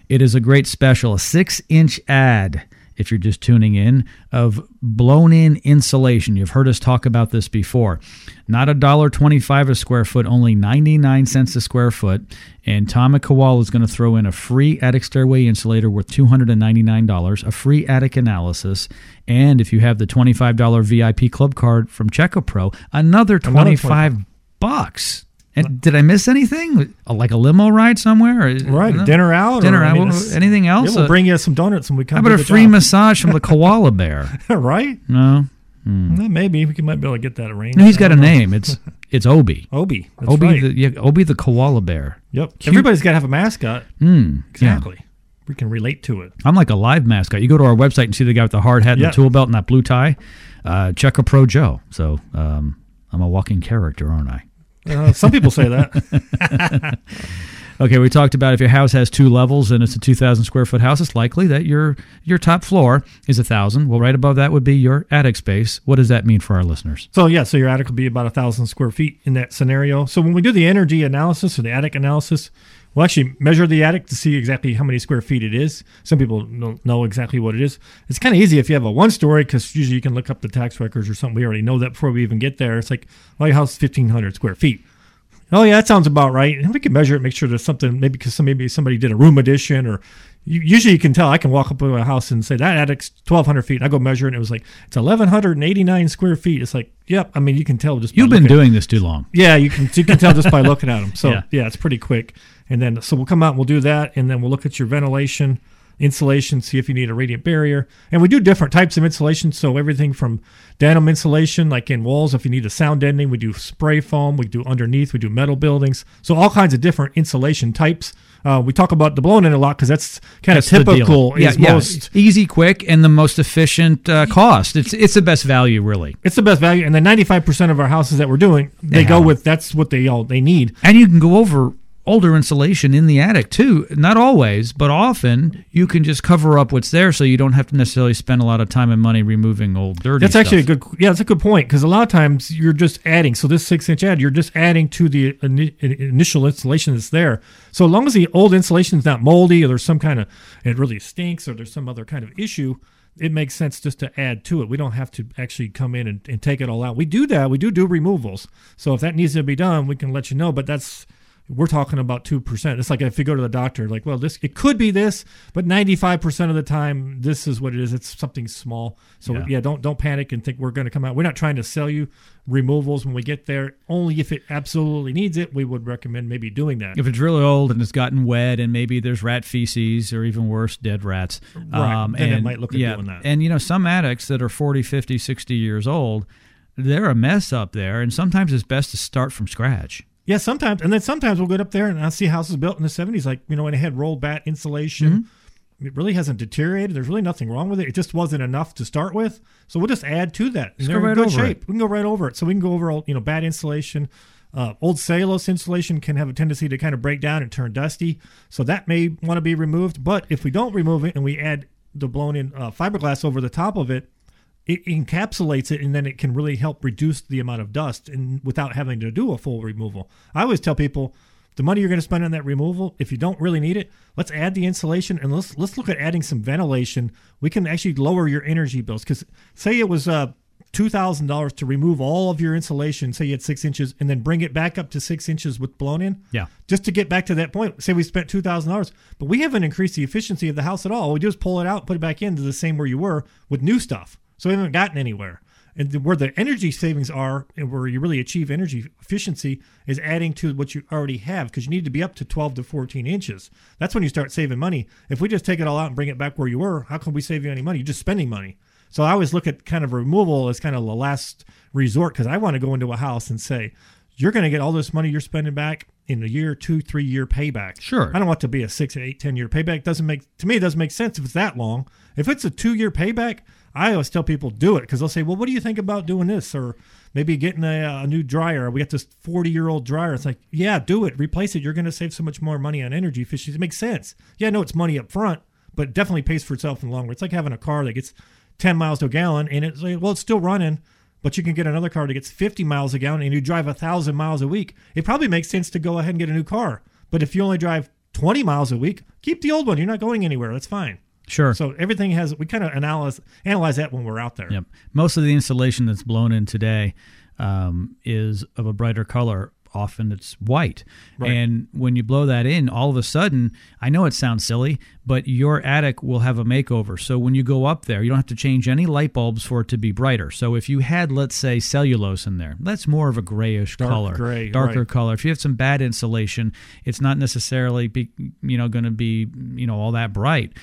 It is a great special, a six inch ad, if you're just tuning in, of blown in insulation. You've heard us talk about this before. Not a dollar twenty-five a square foot, only 99 cents a square foot. And Tom Kowal is going to throw in a free attic stairway insulator worth $299, a free attic analysis, and if you have the $25 VIP club card from Checka Pro, another 25 bucks. And did I miss anything? Like a limo ride somewhere? Or- Right. no? Dinner out. Dinner or, I out. mean, Well, it's- anything else? Yeah, we'll Uh, bring you some donuts when we come. How about a free job. massage from the koala bear? right? No, Eh, Maybe we might be able to get that arranged. no he's got a know. name. It's it's Obi. Obi. That's Obi, right. the, yeah, Obi the koala bear. yep. Everybody's got to have a mascot. Mm, yeah. Exactly. We can relate to it. I'm like a live mascot. You go to our website and see the guy with the hard hat and Yeah. the tool belt and that blue tie. Uh, check a pro Joe. So um, I'm a walking character, aren't I? Uh, some people say that. Okay, we talked about if your house has two levels and it's a 2,000 square foot house, it's likely that your your top floor is a thousand. Well, right above that would be your attic space. What does that mean for our listeners? So yeah, so your attic will be about a thousand square feet in that scenario. So when we do the energy analysis or the attic analysis, we'll actually measure the attic to see exactly how many square feet it is. Some people don't know exactly what it is. It's kind of easy if you have a one story because usually you can look up the tax records or something. We already know that before we even get there. It's like, well, your house is fifteen hundred square feet. Oh yeah, that sounds about right. And we can measure it, make sure there's something maybe because some, maybe somebody did a room addition or usually you can tell. I can walk up to a house and say that attic's 1,200 feet. And I go measure it, and it was like it's 1,189 square feet. It's like, yep. I mean, you can tell just by You've been doing this too long. Yeah, you can you can tell just by looking at them. So Yeah. yeah. it's pretty quick. And then so we'll come out and we'll do that, and then we'll look at your ventilation, insulation, see if you need a radiant barrier. And we do different types of insulation. So everything from denim insulation, like in walls, if you need a sound deadening, we do spray foam. We do underneath. We do metal buildings. So all kinds of different insulation types. Uh, we talk about the blown in a lot because that's kind of typical. Yeah, is yeah. most Easy, quick, and the most efficient uh, cost. It's it's the best value, really. it's the best value. And the ninety five percent of our houses that we're doing, they, They go with that's what they all they need. And you can go over older insulation in the attic too. Not always, but often you can just cover up what's there, so you don't have to necessarily spend a lot of time and money removing old dirty. That's actually a good. Yeah, that's a good point because a lot of times you're just adding. So this six inch ad, you're just adding to the ini- initial installation that's there. So as long as the old insulation is not moldy or there's some kind of it really stinks or there's some other kind of issue, it makes sense just to add to it. We don't have to actually come in and, and take it all out. We do that. We do do removals. So if that needs to be done, we can let you know. But that's we're talking about two percent. It's like if you go to the doctor, like, well, this it could be this, but ninety five percent of the time, this is what it is. It's something small. So Yeah. yeah, don't don't panic and think we're going to come out. We're not trying to sell you removals when we get there. Only if it absolutely needs it, we would recommend maybe doing that. If it's really old and it's gotten wet, and maybe there's rat feces or even worse, dead rats. Right, um, then it might look at yeah, doing that. And, you know, some attics that are 40, 50, 60 years old, they're a mess up there. And sometimes it's best to start from scratch. Yeah, sometimes, and then sometimes we'll get up there and I see houses built in the seventies, like you know, when it had rolled batt insulation. It really hasn't deteriorated. There's really nothing wrong with it. It just wasn't enough to start with. So we'll just add to that. Just they're go in right good shape. it. We can go right over it. So we can go over all, you know, bad insulation. Uh, old cellulose insulation can have a tendency to kind of break down and turn dusty. So that may want to be removed. But if we don't remove it and we add the blown in uh, fiberglass over the top of it, it encapsulates it and then it can really help reduce the amount of dust and without having to do a full removal. I always tell people the money you're going to spend on that removal, if you don't really need it, let's add the insulation and let's let's look at adding some ventilation. We can actually lower your energy bills because say it was uh two thousand dollars to remove all of your insulation, say you had six inches, and then bring it back up to six inches with blown in. Yeah. Just to get back to that point, say we spent two thousand dollars, but we haven't increased the efficiency of the house at all. We just pull it out, put it back into the same where you were with new stuff. So we haven't gotten anywhere. And where the energy savings are, and where you really achieve energy efficiency, is adding to what you already have because you need to be up to 12 to 14 inches. That's when you start saving money. If we just take it all out and bring it back where you were, how can we save you any money? You're just spending money. So I always look at kind of removal as kind of the last resort because I want to go into a house and say, you're going to get all this money you're spending back in a year, two, three year payback. Sure. I don't want it to be a six, eight, ten year payback. Doesn't make to me it doesn't make sense if it's that long. If it's a two year payback, I always tell people do it because they'll say, well, what do you think about doing this or maybe getting a, a new dryer? We got this forty year old dryer. It's like, yeah, do it, replace it. You're going to save so much more money on energy efficiency. It makes sense. Yeah, know it's money up front, but definitely pays for itself in the long run. It's like having a car that gets ten miles to a gallon and it's like, well, it's still running. But you can get another car that gets 50 miles a gallon and you drive a thousand miles a week. It probably makes sense to go ahead and get a new car. But if you only drive 20 miles a week, keep the old one. You're not going anywhere. That's fine. Sure. So everything has we kind of analyze analyze that when we're out there. Yep. Most of the insulation that's blown in today um, is of a brighter color. Often it's white. Right. And when you blow that in, all of a sudden, I know it sounds silly, but your attic will have a makeover. So when you go up there, you don't have to change any light bulbs for it to be brighter. So if you had, let's say, cellulose in there, that's more of a grayish Dark color, gray, darker right. color. If you have some bad insulation, it's not necessarily be, you know going to be you know all that bright.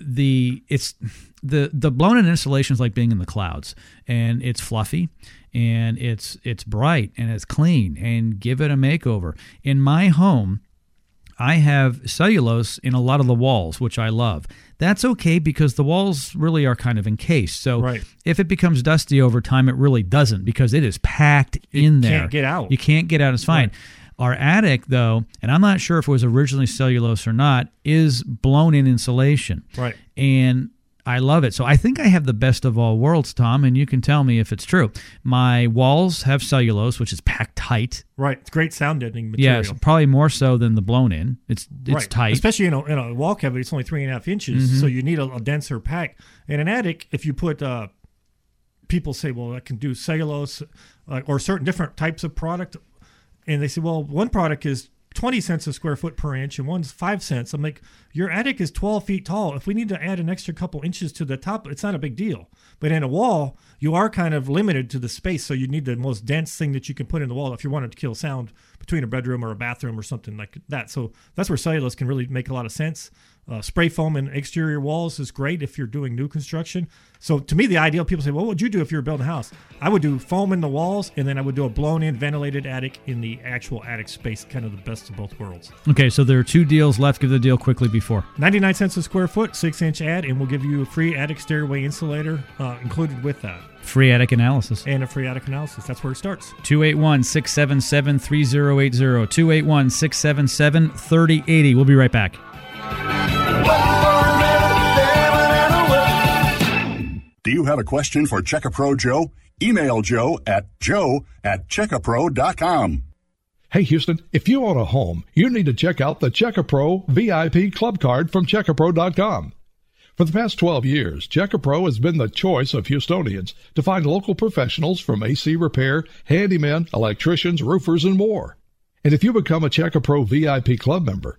The it's the the blown in insulation is like being in the clouds, and it's fluffy, and it's it's bright and it's clean, and give it a makeover. In my home, I have cellulose in a lot of the walls, which I love. That's okay because the walls really are kind of encased. So Right. if it becomes dusty over time, it really doesn't because it is packed in there. You can't get out. You can't get out. It's fine. Our attic, though, and I'm not sure if it was originally cellulose or not, is blown in insulation. Right. And I love it. So I think I have the best of all worlds, Tom, and you can tell me if it's true. My walls have cellulose, which is packed tight. Right. It's great sound deadening material. Yes, probably more so than the blown in. It's it's right. tight. Especially in a, in a wall cavity, it's only three and a half inches, Mm-hmm. so you need a, a denser pack. In an attic, if you put, uh, people say, well, I can do cellulose uh, or certain different types of product, and they say, well, one product is 20 cents a square foot per inch and one's five cents. I'm like, your attic is 12 feet tall. If we need to add an extra couple inches to the top, it's not a big deal. But in a wall, you are kind of limited to the space, so you need the most dense thing that you can put in the wall if you wanted to kill sound between a bedroom or a bathroom or something like that. So that's where cellulose can really make a lot of sense. Uh, spray foam in exterior walls is great if you're doing new construction. So to me, the ideal people say, well, what would you do if you were building a house? I would do foam in the walls, and then I would do a blown-in ventilated attic in the actual attic space, kind of the best of both worlds. okay, so there are two deals left. Give the deal quickly before. 99 cents a square foot, six inch ad, and we'll give you a free attic stairway insulator uh, included with that, Free attic analysis. and a free attic analysis. That's where it starts. 281 677 3080. 281 677 3080. We'll be right back. Do you have a question for Checkapro Joe? Email Joe at joe at checkapro.com. Hey Houston, if you own a home, you need to check out the Checkapro VIP Club Card from Checkapro.com. For the past 12 years, Checkapro has been the choice of Houstonians to find local professionals from AC repair, handymen, electricians, roofers, and more. And if you become a Checkapro VIP Club member,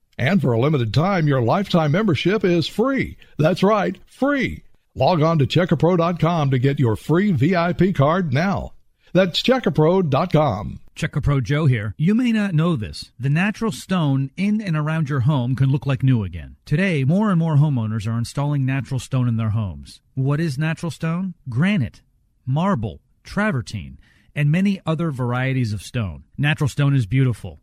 And for a limited time, your lifetime membership is free. That's right, free. Log on to checkapro.com to get your free VIP card now. That's checkapro.com. Checkapro Joe here. You may not know this. The natural stone in and around your home can look like new again. Today, more and more homeowners are installing natural stone in their homes. What is natural stone? Granite, marble, travertine, and many other varieties of stone. Natural stone is beautiful.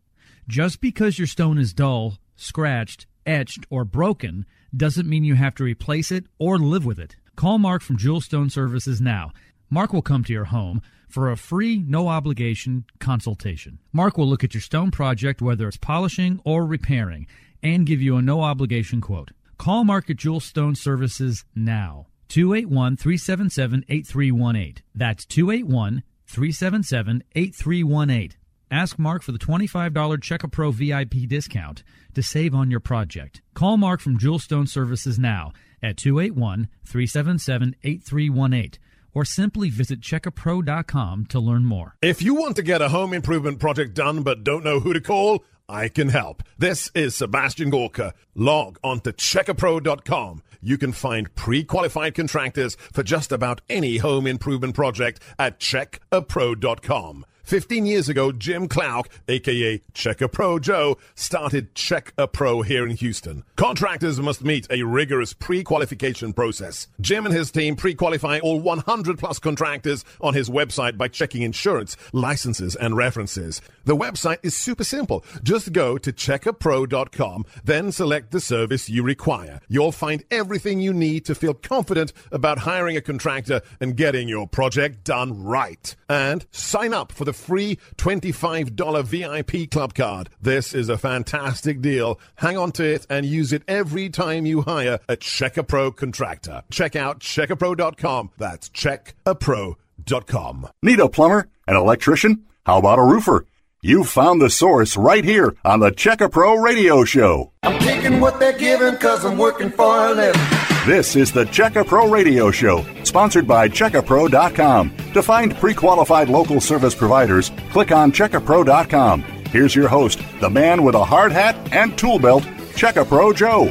Just because your stone is dull, scratched, etched, or broken doesn't mean you have to replace it or live with it. Call Mark from Jewel Stone Services now. Mark will come to your home for a free, no obligation consultation. Mark will look at your stone project, whether it's polishing or repairing, and give you a no obligation quote. Call Mark at Jewel Stone Services now. 281 377 8318. That's 281 377 8318. Ask Mark for the $25 Check a Pro VIP discount to save on your project. Call Mark from Jewel Stone Services now at 281 377 8318 or simply visit checkapro.com to learn more. If you want to get a home improvement project done but don't know who to call, I can help. This is Sebastian Gorka. Log on to checkapro.com. You can find pre-qualified contractors for just about any home improvement project at checkapro.com. 15 years ago, Jim Clark, aka Checka Pro Joe, started Check a Pro here in Houston. Contractors must meet a rigorous pre-qualification process. Jim and his team pre-qualify all 100 plus contractors on his website by checking insurance, licenses, and references. The website is super simple. Just go to checkapro.com, then select the service you require. You'll find everything you need to feel confident about hiring a contractor and getting your project done right. And sign up for the free $25 VIP club card. This is a fantastic deal. Hang on to it and use it every time you hire a Checka Pro contractor. Check out checkapro.com. That's checkapro.com. Need a plumber? An electrician? How about a roofer? You found the source right here on the Checka Pro Radio Show. I'm taking what they're giving cause I'm working for a living. This is the Checka Pro Radio Show, sponsored by CheckaPro.com. To find pre-qualified local service providers, click on CheckaPro.com. Here's your host, the man with a hard hat and tool belt, Checka Pro Joe.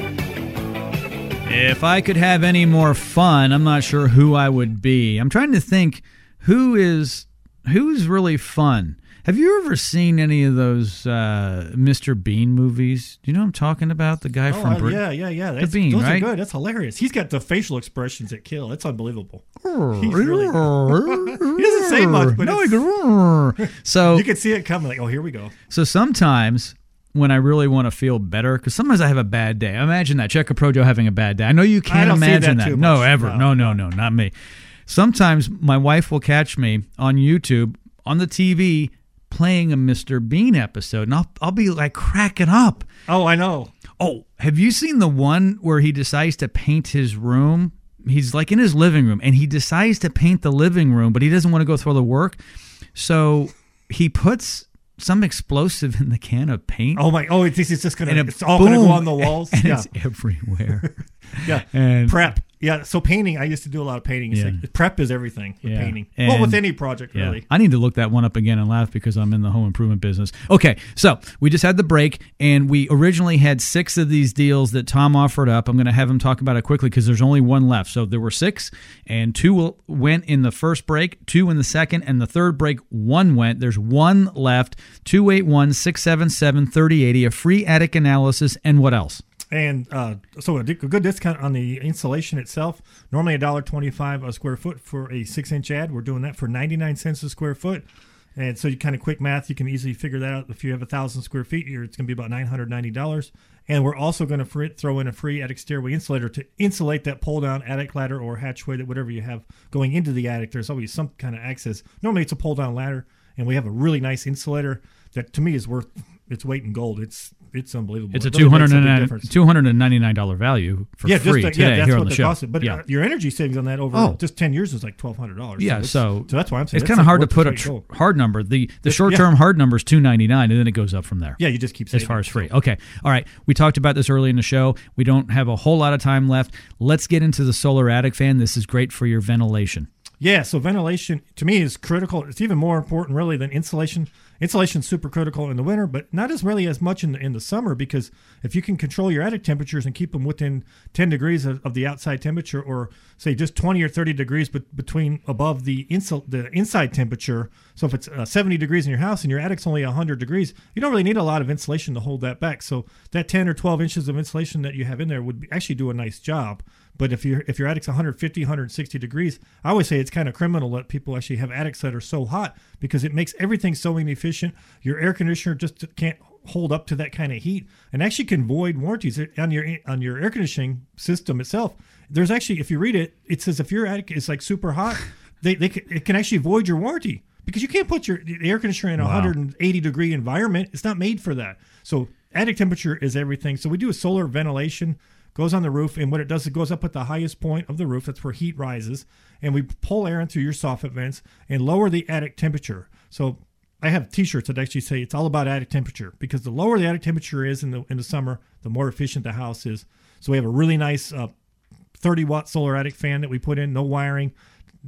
If I could have any more fun, I'm not sure who I would be. I'm trying to think who is who's really fun. Have you ever seen any of those uh, Mr. Bean movies? Do you know what I'm talking about? The guy Oh, from uh, Brit- yeah, yeah, yeah. That's, Bean, those right? are good. That's hilarious. He's got the facial expressions that kill. That's unbelievable. He's really. he doesn't say much, but no, he goes, so you can see it coming. Like, oh, here we go. So sometimes when I really want to feel better, because sometimes I have a bad day. Imagine that. Check a Pro Joe having a bad day. I know you can't imagine that that. No, ever. No, No, no, no, not me. Sometimes my wife will catch me on YouTube on the TV playing a Mr. Bean episode, and I'll, I'll be like cracking up. Oh, I know. Oh, have you seen the one where he decides to paint his room? He's like in his living room and he decides to paint the living room, but he doesn't want to go through all the work. So he puts some explosive in the can of paint. Oh my! Oh, it's, it's just gonna. and it- It's all gonna go on the walls. And yeah, it's everywhere. yeah. and- prep. Yeah. So painting. I used to do a lot of painting. It's Yeah. like, prep is everything with Yeah. painting. well, with any project, Yeah. really. I need to look that one up again and laugh because I'm in the home improvement business. Okay, so we just had the break, and we originally had six of these deals that Tom offered up. I'm going to have him talk about it quickly because there's only one left. So there were six, and two went in the first break, two in the second, and the third break, one went. There's one left 281 677 3080, a free attic analysis, and what else? And uh, so a, good discount on the insulation itself. Normally a dollar twenty-five a square foot for a six-inch ad. We're doing that for ninety-nine cents a square foot. And so you kind of quick math, you can easily figure that out. If you have a thousand square feet, you're, it's going to be about nine hundred ninety dollars. And we're also going to throw in a free attic stairway insulator to insulate that pull-down attic ladder or hatchway that whatever you have going into the attic. There's always some kind of access. Normally it's a pull-down ladder, and we have a really nice insulator that to me is worth its weight in gold. It's it's unbelievable. It's a It really makes big $209 $299 value for yeah, free just today yeah, that's here what on the show. cost. But yeah. uh, your energy savings on that over Oh. just ten years is like twelve hundred dollars. Yeah, so so that's why I'm saying it's kind of like hard to put a tr- weight in gold. hard number. The the short term hard number is two ninety nine, and then it goes up from there. Yeah, you just keep as far as free. Okay, all right. We talked about this early in the show. We don't have a whole lot of time left. Let's get into the solar attic fan. This is great for your ventilation. Yeah, so ventilation to me is critical. It's even more important really than insulation. Insulation's super critical in the winter, but not as really as much in the, in the summer because if you can control your attic temperatures and keep them within 10 degrees of, of the outside temperature, or say just 20 or 30 degrees but between above the insul- the inside temperature. So if it's uh, 70 degrees in your house and your attic's only 100 degrees, you don't really need a lot of insulation to hold that back. So that 10 or 12 inches of insulation that you have in there would be, actually do a nice job. But if your if your attic's 150, 160 degrees, I always say it's kind of criminal that people actually have attics that are so hot because it makes everything so inefficient. Your air conditioner just can't hold up to that kind of heat and actually can void warranties on your on your air conditioning system itself. There's actually if you read it, it says if your attic is like super hot, they, they can, it can actually void your warranty because you can't put your air conditioner in a 180 degree environment. It's not made for that. So attic temperature is everything. So we do a solar ventilation goes on the roof, and what it does, it goes up at the highest point of the roof. That's where heat rises, and we pull air in through your soffit vents and lower the attic temperature. So I have T-shirts that actually say it's all about attic temperature because the lower the attic temperature is in the in the summer, the more efficient the house is. So we have a really nice uh, 30 watt solar attic fan that we put in, no wiring.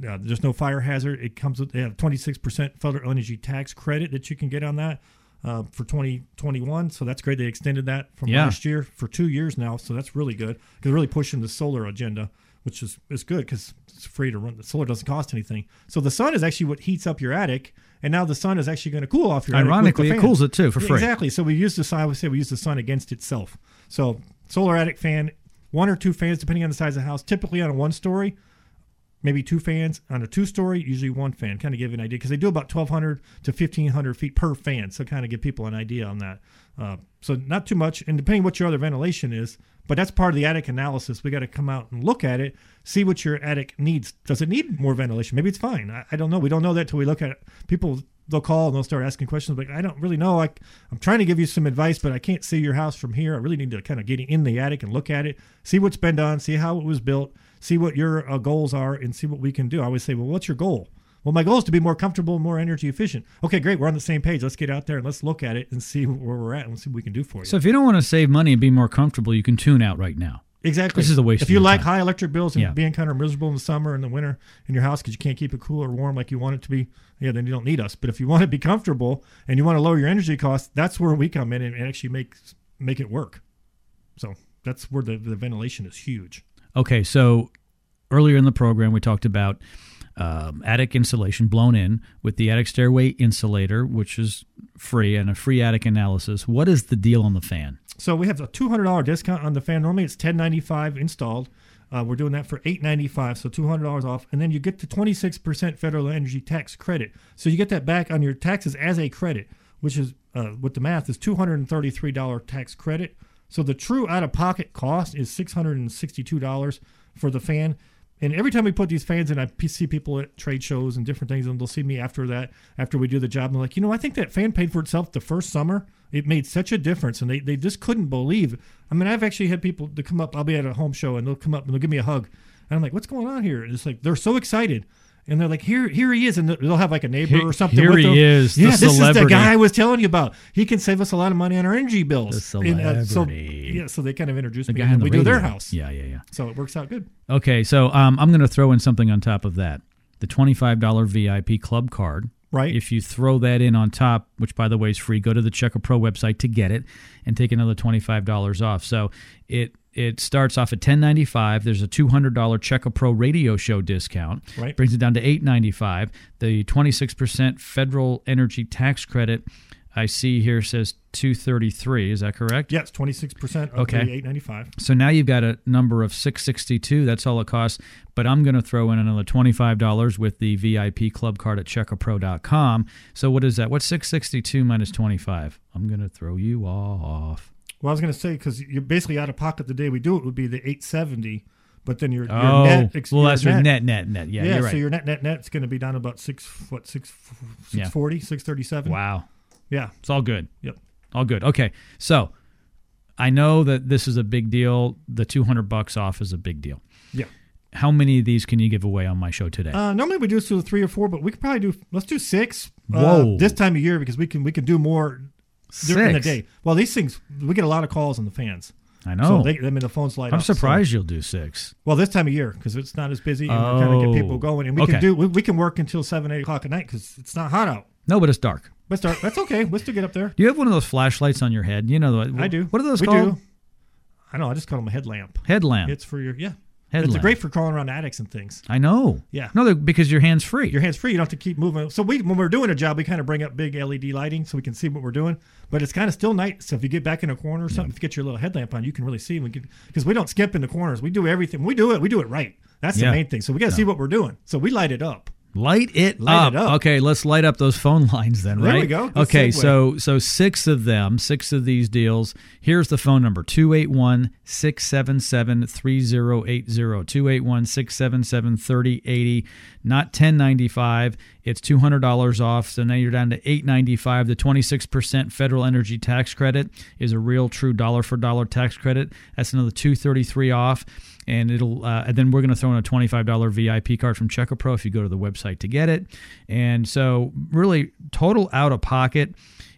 Uh, there's no fire hazard. It comes with they have 26% federal energy tax credit that you can get on that uh, for 2021. So that's great. They extended that from Yeah. last year for two years now. So that's really good because they're really pushing the solar agenda, which is, is good because it's free to run. The solar doesn't cost anything. So the sun is actually what heats up your attic. And now the sun is actually going to cool off your attic Ironically, it cools it too for free. Exactly. So we use the sun. I would say we use the sun against itself. So solar attic fan, one or two fans depending on the size of the house. Typically on a one story, maybe two fans on a two story usually one fan kind of give you an idea because they do about 1200 to 1500 feet per fan so kind of give people an idea on that. Uh, so not too much and depending what your other ventilation is but that's part of the attic analysis. We got to come out and look at it see what your attic needs. Does it need more ventilation? Maybe it's fine. I, I don't know. We don't know that till we look at it. People they'll call and they'll start asking questions like i don't really know. I, i'm trying to give you some advice but i can't see your house from here. I really need to kind of get in the attic and look at it see what's been done see how it was built see what your uh, goals are and see what we can do. I always say, well, what's your goal? Well, my goal is to be more comfortable, more energy efficient. Okay, great. We're on the same page. Let's get out there and let's look at it and see where we're at and see what we can do for you. So if you don't want to save money and be more comfortable, you can tune out right now. exactly. this is a waste If you like time. high electric bills and Yeah. being kind of miserable in the summer and the winter in your house because you can't keep it cool or warm like you want it to be, yeah, then you don't need us. But if you want to be comfortable and you want to lower your energy costs, that's where we come in and actually make make it work. So that's where the, the ventilation is huge. Okay, so earlier in the program, we talked about um, attic insulation blown in with the attic stairway insulator, which is free, and a free attic analysis. What is the deal on the fan? So we have a two hundred dollar discount on the fan. Normally it's ten ninety five installed. Uh, we're doing that for eight ninety five, so two hundred dollars off, and then you get the twenty six percent federal energy tax credit. So you get that back on your taxes as a credit, which is uh, with the math is two hundred and thirty three dollar tax credit. So the true out of pocket cost is six hundred and sixty two dollars for the fan. And every time we put these fans in, I see people at trade shows and different things, and they'll see me after that, after we do the job, and they're like, you know, I think that fan paid for itself the first summer. It made such a difference, and they, they just couldn't believe. I mean, I've actually had people to come up. I'll be at a home show, and they'll come up and they'll give me a hug, and I'm like, what's going on here? And it's like they're so excited. And they're like, here, here he is, and they'll have like a neighbor Here- or something. here with he them. is, Yeah, this is the guy I was telling you about. He can save us a lot of money on our energy bills. The And, uh, so celebrity. yeah, so they kind of introduced The me, and the we do their house. Yeah, yeah, yeah. So it works out good. Okay, so um, I'm going to throw in something on top of that. The $25 VIP club card. Right. If you throw that in on top, which by the way is free, go to the Checka Pro website to get it and take another $25 off. So it it starts off at $10.95. There's a $200 Checka Pro radio show discount. Right. Brings it down to $8.95. The 26% federal energy tax credit I see here says 233. Is that correct? Yes, twenty six percent of Okay. the eight ninety five. So now you've got a number of 662. That's all it costs. But I'm going to throw in another $25 with the VIP club card at checkapro.com. So what is that? What's 662 minus 25? I'm going to throw you off. Well, I was going to say because you're basically out of pocket the day we do it would be the eight seventy, but then your, your Oh, net, ex- well, that's your net, net, net. Yeah, Yeah, you're right. so your net net net's going to be down about six what six Yeah. six forty six thirty seven. wow. Yeah. It's all good. Yep. All good. Okay. So I know that this is a big deal. The 200 bucks off is a big deal. Yeah. How many of these can you give away on my show today? Uh, normally we do so three or four, but we could probably do let's do six. Uh, Whoa. this time of year because we can we can do more during the Six? day. Well, these things we get a lot of calls on the fans. I know. So they, I mean, the phones light I'm up. so- surprised you'll do six. Well, this time of year because it's not as busy and we're trying to get Oh. people going, and we Okay. can do we, we can work until seven eight o'clock at night because it's not hot out. No, but it's dark. But start. That's okay. We'll still get up there. Do you have one of those flashlights on your head? You know, the- I do. What are those called? we called? Do. I know. I just call them a headlamp. Headlamp. It's for your yeah. Headlamp. It's great for crawling around attics and things. I know. Yeah. No, because your hands free. Your hands free. You don't have to keep moving. So we, when we're doing a job, we kind of bring up big LED lighting so we can see what we're doing. But it's kind of still night. So if you get back in a corner or something, if you get your little headlamp on, you can really see. Because we don't skip in the corners. We do everything. We do it. We do it right. That's Yeah. the main thing. So we got to see what we're doing. So we light it up. Light it Light up. it up. Okay, let's light up those phone lines then, right? There we go. Good Okay, segue. so so six of them, six of these deals. Here's the phone number 281-677-3080. 281-677-3080. Not 1095. It's $200 off. So now you're down to 895. The 26% federal energy tax credit is a real true dollar for dollar tax credit. That's another 233 off and it'll uh, and then we're going to throw in a $25 vip card from Checka Pro if you go to the website to get it and so really total out of pocket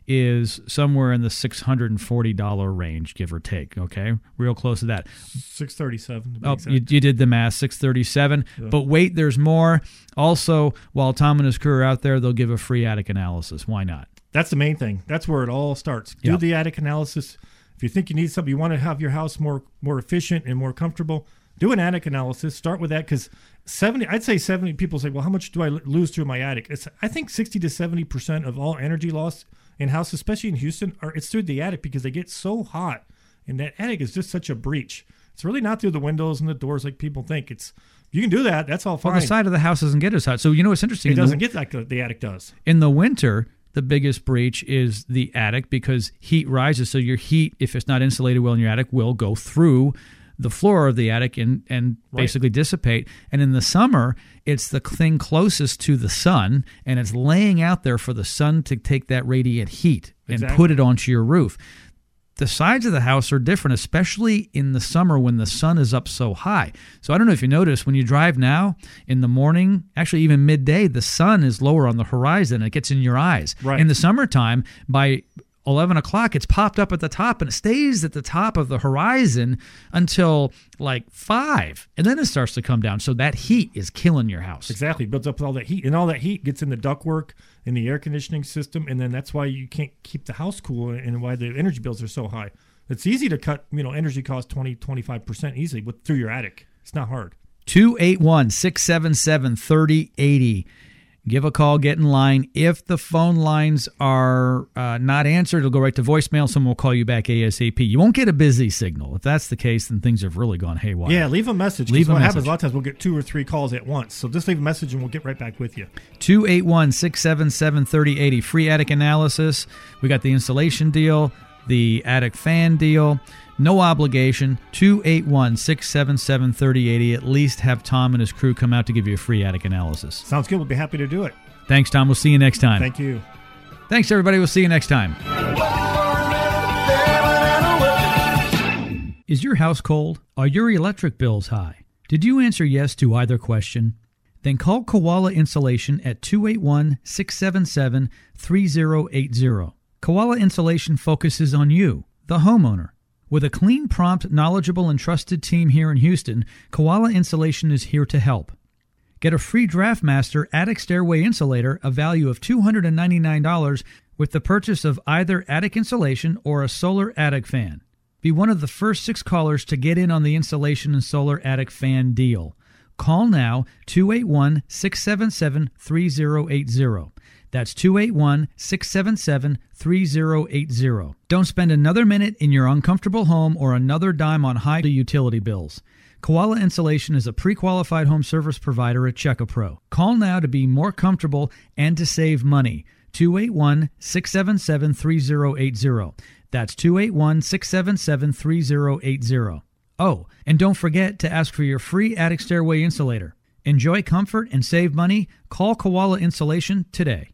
is somewhere in the $640 range give or take okay real close to that Six thirty-seven. To Oh, exact. you, you did the math, 637. But wait, there's more. Also, while Tom and his crew are out there, they'll give a free attic analysis. Why not? That's the main thing. That's where it all starts. Do Yeah. the attic analysis. If you think you need something, you want to have your house more more efficient and more comfortable. Do an attic analysis. Start with that because seventy. I'd say seventy people say, "Well, how much do I lose through my attic?" It's I think sixty to seventy percent of all energy loss in houses, especially in Houston, are it's through the attic because they get so hot, and that attic is just such a breach. It's really not through the windows and the doors like people think. It's you can do that. That's all fine. Well, the side of the house doesn't get as hot. So, you know what's interesting? it doesn't get like the, the attic does. in the winter the biggest breach is the attic because heat rises so your heat if it's not insulated well in your attic will go through the floor of the attic and and basically dissipate and in the summer it's the thing closest to the sun and it's laying out there for the sun to take that radiant heat and put it onto your roof the sides of the house are different, especially in the summer when the sun is up so high. So I don't know if you notice when you drive now in the morning, actually even midday, the sun is lower on the horizon. It gets in your eyes. Right. In the summertime, by 11 o'clock, it's popped up at the top and it stays at the top of the horizon until like 5. And then it starts to come down. So that heat is killing your house. Exactly, builds up with all that heat, and all that heat gets in the ductwork in the air conditioning system, and then that's why you can't keep the house cool, and why the energy bills are so high. It's easy to cut, you know, energy costs 20, 25 percent easily with through your attic. It's not hard. 281 677 3080. Give a call, get in line. If the phone lines are uh, not answered, it'll go right to voicemail. Someone will call you back ASAP. You won't get a busy signal. If that's the case, then things have really gone haywire. Yeah, leave a message. Leave a what happens message. a lot of times we'll get two or three calls at once. So just leave a message, and we'll get right back with you. 281 677 3080. Free attic analysis. We got the installation deal, the attic fan deal. No obligation. 281 677 3080. At least have Tom and his crew come out to give you a free attic analysis. Sounds good. We'll be happy to do it. Thanks, Tom. We'll see you next time. Thank you. Thanks, everybody. We'll see you next time. Is your house cold? Are your electric bills high? Did you answer yes to either question? Then call Koala Insulation at 281 677 3080. Koala Insulation focuses on you, the homeowner. With a clean, prompt, knowledgeable, and trusted team here in Houston, Koala Insulation is here to help. Get a free DraftMaster attic stairway insulator, a value of $299, with the purchase of either attic insulation or a solar attic fan. Be one of the first six callers to get in on the insulation and solar attic fan deal. Call now 281 677 3080. That's 281 677 3080. Don't spend another minute in your uncomfortable home or another dime on high utility bills. Koala Insulation is a pre qualified home service provider at Checka Pro. Call now to be more comfortable and to save money. 281 677 3080. That's 281 677 3080. Oh, and don't forget to ask for your free attic stairway insulator. Enjoy comfort and save money. Call Koala Insulation today.